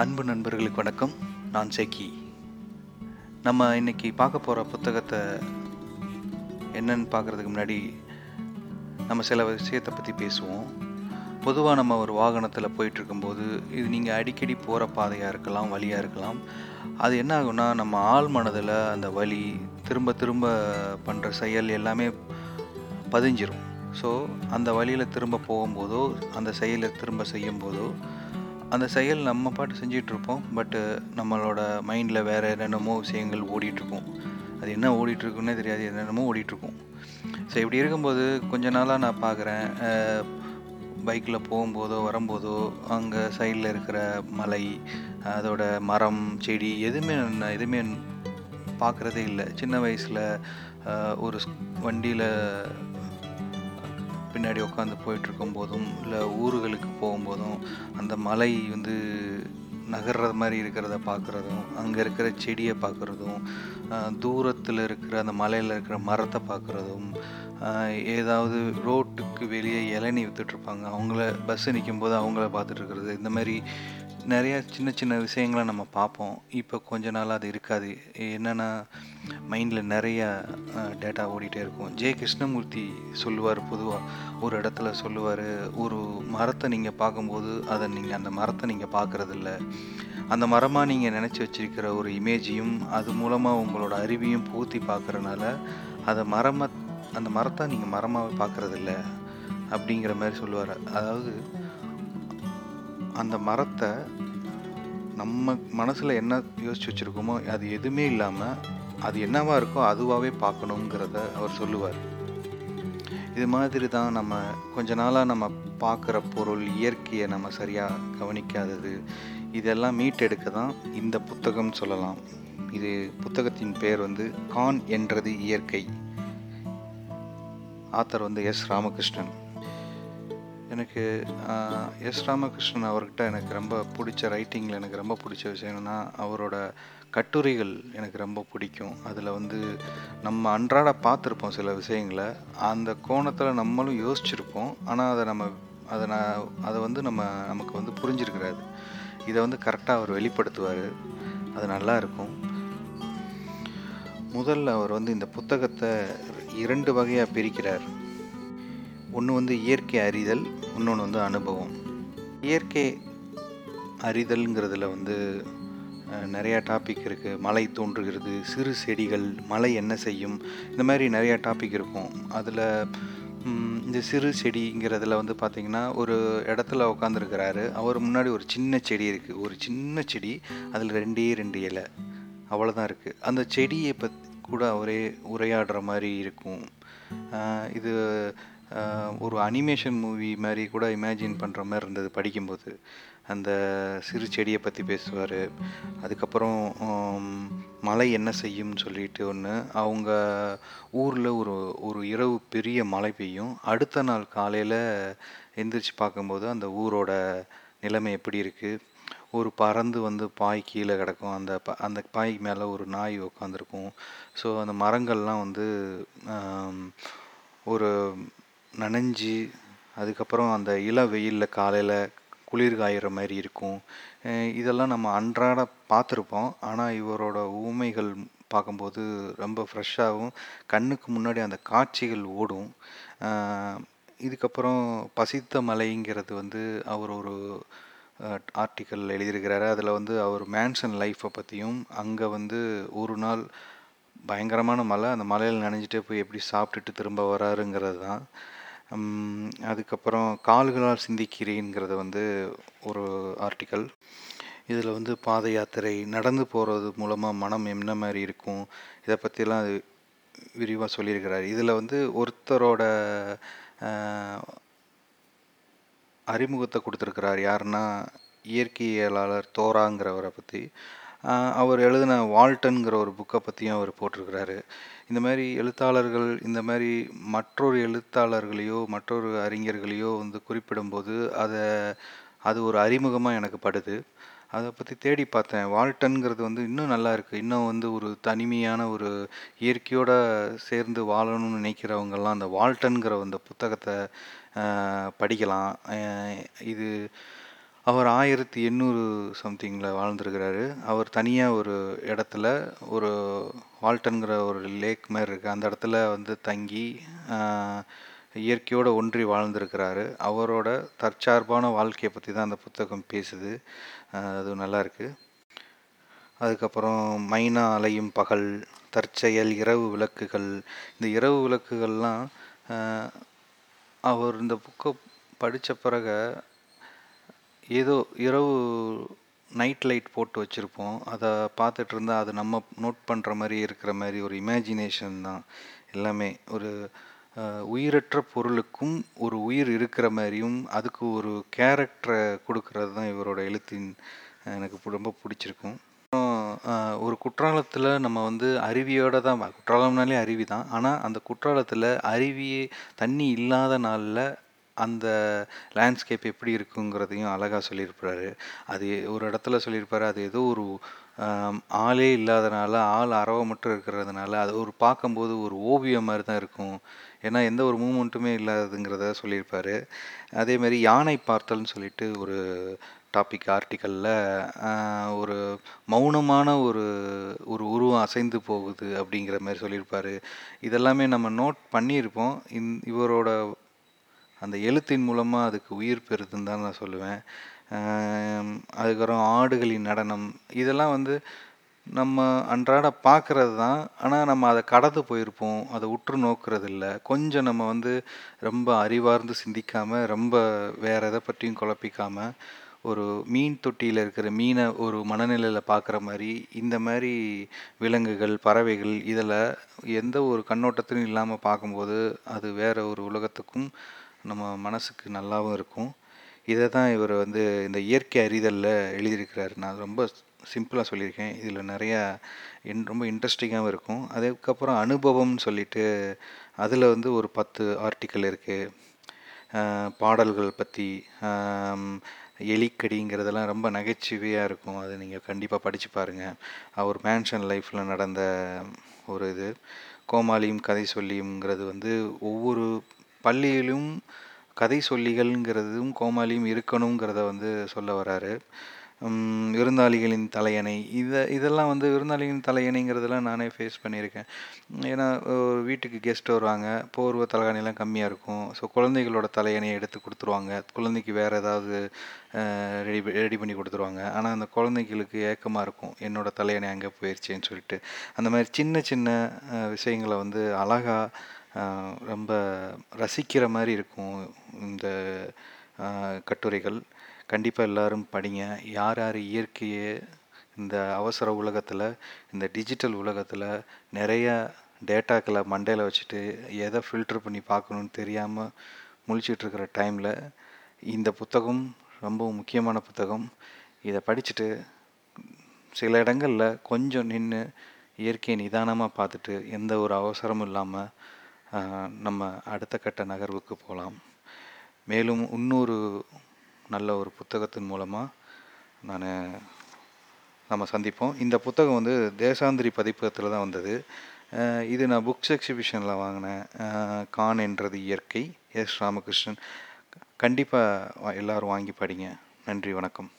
அன்பு நண்பர்களுக்கு வணக்கம். நான் சேக்கி நம்ம இன்னைக்கு பார்க்க போகிற புத்தகத்தை என்னன்னு பார்க்குறதுக்கு முன்னாடி நம்ம சில விஷயத்தை பற்றி பேசுவோம். பொதுவாக நம்ம ஒரு வாகனத்தில் போயிட்டுருக்கும்போது இது நீங்கள் அடிக்கடி போகிற பாதையாக இருக்கலாம் வழியாக இருக்கலாம். அது என்ன ஆகும்னா நம்ம ஆள் மனதில் அந்த வழி திரும்ப திரும்ப பண்ணுற செயல் எல்லாமே பதிஞ்சிரும். ஸோ அந்த வழியில் திரும்ப போகும்போதோ அந்த செயலை திரும்ப செய்யும்போதோ அந்த செயல் நம்ம பாட்டு செஞ்சிகிட்ருப்போம் பட்டு நம்மளோட மைண்டில் வேறு என்னென்னமோ விஷயங்கள் ஓடிட்டுருக்கும் அது என்ன ஓடிட்டுருக்குன்னே தெரியாது என்னென்னமோ ஓடிட்டுருக்கும் ஸோ இப்படி இருக்கும்போது கொஞ்ச நாளாக நான் பார்க்குறேன் பைக்கில் போகும்போதோ வரும்போதோ அங்கே சைடில் இருக்கிற மலை அதோட மரம் செடி எதுவுமே நான் எதுவுமே பார்க்குறதே இல்லை. சின்ன வயசில் ஒரு வண்டியில் பின்னாடி உட்காந்து போயிட்டுருக்கும் போதும் இல்லை ஊர்களுக்கு போகும்போதும் அந்த மலை வந்து நகர்றது மாதிரி இருக்கிறத பார்க்குறதும் அங்கே இருக்கிற செடியை பார்க்குறதும் தூரத்தில் இருக்கிற அந்த மலையில் இருக்கிற மரத்தை பார்க்குறதும் ஏதாவது ரோட்டுக்கு வெளியே இளநி விற்றுட்ருப்பாங்க அவங்கள பஸ்ஸு நிற்கும் போது அவங்கள பார்த்துட்டு இருக்கிறது இந்த மாதிரி நிறைய சின்ன சின்ன விஷயங்களை நம்ம பார்ப்போம். இப்போ கொஞ்ச நாள் அது இருக்காது. என்னென்னா மைண்டில் நிறையா டேட்டா ஓடிட்டே இருக்கும். ஜெய கிருஷ்ணமூர்த்தி சொல்லுவார் பொதுவாக ஒரு இடத்துல சொல்லுவார் ஒரு மரத்தை நீங்கள் பார்க்கும்போது அதை நீங்கள் அந்த மரத்தை நீங்கள் பார்க்குறதில்ல. அந்த மரமாக நீங்கள் நினச்சி வச்சிருக்கிற ஒரு இமேஜையும் அது மூலமாக உங்களோட அறிவையும் பூர்த்தி பார்க்குறனால அதை மரமாக அந்த மரத்தை நீங்கள் மரமாக பார்க்குறதில்ல. அப்படிங்கிற மாதிரி சொல்லுவார். அதாவது அந்த மரத்தை நம்ம மனசில் என்ன யோசிச்சு வச்சுருக்கோமோ அது எதுவுமே இல்லாமல் அது என்னவாக இருக்கோ அதுவாகவே பார்க்கணுங்கிறத அவர் சொல்லுவார். இது மாதிரி தான் நம்ம கொஞ்ச நாளாக நம்ம பார்க்குற பொருள் இயற்கையை நம்ம சரியாக கவனிக்காதது இதெல்லாம் மீட்டெடுக்க தான் இந்த புத்தகம் சொல்லலாம். இது புத்தகத்தின் பேர் வந்து கான் என்றது இயற்கை. ஆத்தர் வந்து எஸ் ராமகிருஷ்ணன். எனக்கு எஸ் ராமகிருஷ்ணன் அவர்கிட்ட எனக்கு ரொம்ப பிடிச்ச ரைட்டிங்கில் எனக்கு ரொம்ப பிடிச்ச விஷயம் என்னென்னா அவரோட கட்டுரைகள் எனக்கு ரொம்ப பிடிக்கும். அதில் வந்து நம்ம அன்றாட பார்த்துருப்போம் சில விஷயங்களை. அந்த கோணத்தில் நம்மளும் யோசிச்சிருப்போம். ஆனால் அதை நம்ம அதை நான் அதை வந்து நம்ம நமக்கு வந்து புரிஞ்சிருக்கிறாரு. இதை வந்து கரெக்டாக அவர் வெளிப்படுத்துவார். அது நல்லா இருக்கும். முதல்ல அவர் வந்து இந்த புத்தகத்தை இரண்டு வகையாக பிரிக்கிறார். ஒன்று வந்து இயற்கை அறிதல் இன்னொன்று வந்து அனுபவம். இயற்கை அறிதல்ங்கிறதுல வந்து நிறையா டாபிக் இருக்குது மலை தோன்றுகிறது சிறு செடிகள் மலை என்ன செய்யும் இந்த மாதிரி நிறையா டாபிக் இருக்கும். அதில் இந்த சிறு செடிங்கிறதுல வந்து பார்த்திங்கன்னா ஒரு இடத்துல உட்காந்துருக்கிறாரு அவர் முன்னாடி ஒரு சின்ன செடி இருக்குது ஒரு சின்ன செடி அதில் ரெண்டே ரெண்டு இலை. அவ்வளோதான் இருக்குது அந்த செடியை பற்றி கூட அவரே உரையாடுற மாதிரி இருக்கும். இது ஒரு அனிமேஷன் மூவி மாதிரி கூட இமேஜின் பண்ணுற மாதிரி இருந்தது படிக்கும்போது. அந்த சிறு செடியை பற்றி பேசுவார். அதுக்கப்புறம் மழை என்ன செய்யும்னு சொல்லிட்டு ஒன்று அவங்க ஊரில் ஒரு ஒரு இரவு பெரிய மழை பெய்யும். அடுத்த நாள் காலையில் எந்திரிச்சு பார்க்கும்போது அந்த ஊரோட நிலைமை எப்படி இருக்குது ஒரு பறந்து வந்து பாய் கீழே கிடக்கும். அந்த ப அந்த பாய் மேலே ஒரு நாய் உட்காந்துருக்கும் ஸோ அந்த மரங்கள்லாம் வந்து ஒரு நனைஞ்சி அதுக்கப்புறம் அந்த இள வெயிலில் காலையில் குளிர் காயிற மாதிரி இருக்கும். இதெல்லாம் நம்ம அன்றாட பார்த்துருப்போம். ஆனால் இவரோட ஊமைகள் பார்க்கும்போது ரொம்ப ஃப்ரெஷ்ஷாகவும் கண்ணுக்கு முன்னாடி அந்த காட்சிகள் ஓடும். இதுக்கப்புறம் பசித்த மலைங்கிறது வந்து அவர் ஒரு ஆர்டிக்கல் எழுதியிருக்கிறாரு. அதில் வந்து அவர் மேன்ஷன் லைஃப்பை பற்றியும் அங்கே வந்து ஒரு நாள் பயங்கரமான மலை அந்த மலையில் நனைஞ்சிட்டே போய் எப்படி சாப்பிட்டுட்டு திரும்ப வராருங்கிறது தான். அதுக்கப்புறம் கால்களால் சிந்திக்கிறேங்கிறது வந்து ஒரு ஆர்டிக்கல் இதில் வந்து பாத யாத்திரை நடந்து போகிறது மூலமாக மனம் என்ன மாதிரி இருக்கும் இதை பற்றிலாம் அது விரிவாக சொல்லியிருக்கிறார். இதில் வந்து ஒருத்தரோட அறிமுகத்தை கொடுத்துருக்கிறார். யாருன்னா இயற்கையியலாளர் தோராங்கிறவரை பற்றி அவர் எழுதின வால்டன்கிற ஒரு புக்கை பற்றியும் அவர் போட்டிருக்கிறாரு. இந்த மாதிரி எழுத்தாளர்கள் இந்த மாதிரி மற்றொரு எழுத்தாளர்களையோ மற்றொரு அறிஞர்களையோ வந்து குறிப்பிடும்போது அதை அது ஒரு அறிமுகமாக எனக்கு படுது. அதை பற்றி தேடி பார்த்தேன். வால்டன்கிறது வந்து இன்னும் நல்லா இருக்குது இன்னும் வந்து ஒரு தனிமையான ஒரு இயற்கையோட சேர்ந்து வாழணும்னு நினைக்கிறவங்கெல்லாம் அந்த வால்டன்கிற அந்த புத்தகத்தை படிக்கலாம். இது அவர் ஆயிரத்தி எண்ணூறு சம்திங்கில் வாழ்ந்துருக்கிறாரு. அவர் தனியாக ஒரு இடத்துல ஒரு வால்டன்கிற ஒரு லேக் மாதிரி இருக்குது அந்த இடத்துல வந்து தங்கி இயற்கையோடு ஒன்றி வாழ்ந்திருக்கிறாரு. அவரோட தற்சார்பான வாழ்க்கையை பற்றி தான் அந்த புத்தகம் பேசுது. அது நல்லாயிருக்கு அதுக்கப்புறம் மைனா அலையும் பகல் தற்செயல் இரவு விளக்குகள். இந்த இரவு விளக்குகள்லாம் அவர் இந்த புக்கை படித்த பிறகு ஏதோ இரவு நைட் லைட் போட்டு வச்சுருப்போம். அதை பார்த்துட்டு இருந்தால் அது நம்ம நோட் பண்ணுற மாதிரி இருக்கிற மாதிரி ஒரு இமேஜினேஷன் தான். எல்லாமே ஒரு உயிரற்ற பொருளுக்கும் ஒரு உயிர் இருக்கிற மாதிரியும் அதுக்கு ஒரு கேரக்டரை கொடுக்கறது தான் இவரோட எழுத்தின் எனக்கு ரொம்ப பிடிச்சிருக்கும். ஒரு குற்றாலத்தில் நம்ம வந்து அருவியோடு தான் குற்றாலம்னாலே அருவி தான். ஆனால் அந்த குற்றாலத்தில் அருவியே தண்ணி இல்லாத நாளில் அந்த லேண்ட்ஸ்கேப் எப்படி இருக்குங்கிறதையும் அழகாக சொல்லியிருப்பாரு. அது ஒரு இடத்துல சொல்லியிருப்பாரு அது ஏதோ ஒரு ஆளே இல்லாதனால ஆள் அரவ மட்டும் இருக்கிறதுனால அது ஒரு பார்க்கும்போது ஒரு ஓவியம் மாதிரி தான் இருக்கும். ஏன்னா எந்த ஒரு மூமெண்ட்டுமே இல்லாததுங்கிறத சொல்லியிருப்பார். அதேமாதிரி யானை பார்த்தல்னு சொல்லிட்டு ஒரு டாபிக் ஆர்டிக்கலில் ஒரு மௌனமான ஒரு ஒரு உருவம் அசைந்து போகுது அப்படிங்கிற மாதிரி சொல்லியிருப்பார். இதெல்லாமே நம்ம நோட் பண்ணியிருப்போம். இந் இவரோட அந்த எழுத்தின் மூலமாக அதுக்கு உயிர் பெறுதுன்னு தான் நான் சொல்லுவேன். அதுக்கப்புறம் ஆடுகளின் நடனம் இதெல்லாம் வந்து நம்ம அன்றாட பார்க்கறது தான். ஆனால் நம்ம அதை கடந்து போயிருப்போம் அதை உற்று நோக்கிறது இல்லை கொஞ்சம் நம்ம வந்து ரொம்ப அறிவார்ந்து சிந்திக்காமல் ரொம்ப வேறு எதை பற்றியும் குழப்பிக்காம ஒரு மீன் தொட்டியில் இருக்கிற மீனை ஒரு மனநிலையில் பார்க்குற மாதிரி இந்த மாதிரி விலங்குகள் பறவைகள் இதில் எந்த ஒரு கண்ணோட்டத்திலும் இல்லாமல் பார்க்கும்போது அது வேற ஒரு உலகத்துக்கும் நம்ம மனசுக்கு நல்லாவும் இருக்கும். இதை தான் இவர் வந்து இந்த இயற்கை அறிதலில் எழுதியிருக்கிறாரு. நான் ரொம்ப சிம்பிளாக சொல்லியிருக்கேன். இதில் நிறையா இன் ரொம்ப இன்ட்ரெஸ்டிங்காகவும் இருக்கும். அதுக்கப்புறம் அனுபவம்னு சொல்லிட்டு அதில் வந்து ஒரு பத்து ஆர்டிக்கல் இருக்குது பாடல்கள் பற்றி எலிக்கடிங்கிறதெல்லாம் ரொம்ப நகைச்சுவையாக இருக்கும். அது நீங்கள் கண்டிப்பாக படித்து பாருங்கள் அவர் மேன்ஷன் லைஃப்பில் நடந்த ஒரு இது. கோமாளியும் கதை சொல்லியும்ங்கிறது வந்து ஒவ்வொரு பள்ளியிலும் கதை சொல்லிகள்ங்கிறதும் கோமாளியும் இருக்கணுங்கிறத வந்து சொல்ல வராரு. விருந்தாளிகளின் தலையணை. இதை இதெல்லாம் வந்து விருந்தாளிகளின் தலையணைங்கிறதெல்லாம் நானே ஃபேஸ் பண்ணியிருக்கேன். ஏன்னா ஒரு வீட்டுக்கு கெஸ்ட் வருவாங்க. போர்வை தலைகாணிலாம் கம்மியாக இருக்கும். ஸோ குழந்தைகளோட தலையணையை எடுத்து கொடுத்துருவாங்க. குழந்தைக்கு வேறு ஏதாவது ரெடி ரெடி பண்ணி கொடுத்துருவாங்க. ஆனால் அந்த குழந்தைகளுக்கு ஏக்கமாக இருக்கும். என்னோட தலையணை அங்கே போயிடுச்சேன்னு சொல்லிட்டு. அந்த மாதிரி சின்ன சின்ன விஷயங்களை வந்து அழகாக ரொம்ப ரசிக்கிற மாதிரி இருக்கும் இந்த கட்டுரைகள். கண்டிப்பாக எல்லாரும் படிங்க. யார் யார் இயற்கையை இந்த அவசர உலகத்தில் இந்த டிஜிட்டல் உலகத்தில் நிறைய டேட்டாக்களை மண்டையில் வச்சுட்டு எதை ஃபில்டர் பண்ணி பார்க்கணுன்னு தெரியாமல் முழிச்சிட்ருக்கிற டைமில் இந்த புத்தகம் ரொம்ப முக்கியமான புத்தகம். இதை படிச்சுட்டு சில இடங்களில் கொஞ்சம் நின்று இயற்கையை நிதானமாக பார்த்துட்டு எந்த ஒரு அவசரமும் இல்லாமல் நம்ம அடுத்த கட்ட நகர்வுக்கு போகலாம். மேலும் இன்னொரு நல்ல ஒரு புத்தகத்தின் மூலமாக நான் நம்ம சந்திப்போம். இந்த புத்தகம் வந்து தேசாந்திரி பதிப்பகத்தில் தான் வந்தது. இது நான் புக்ஸ் எக்ஸிபிஷனில் வாங்கினேன். கான் என்றது இயற்கை. எஸ். ராமகிருஷ்ணன். கண்டிப்பாக எல்லாரும் வாங்கி படிங்க. நன்றி வணக்கம்.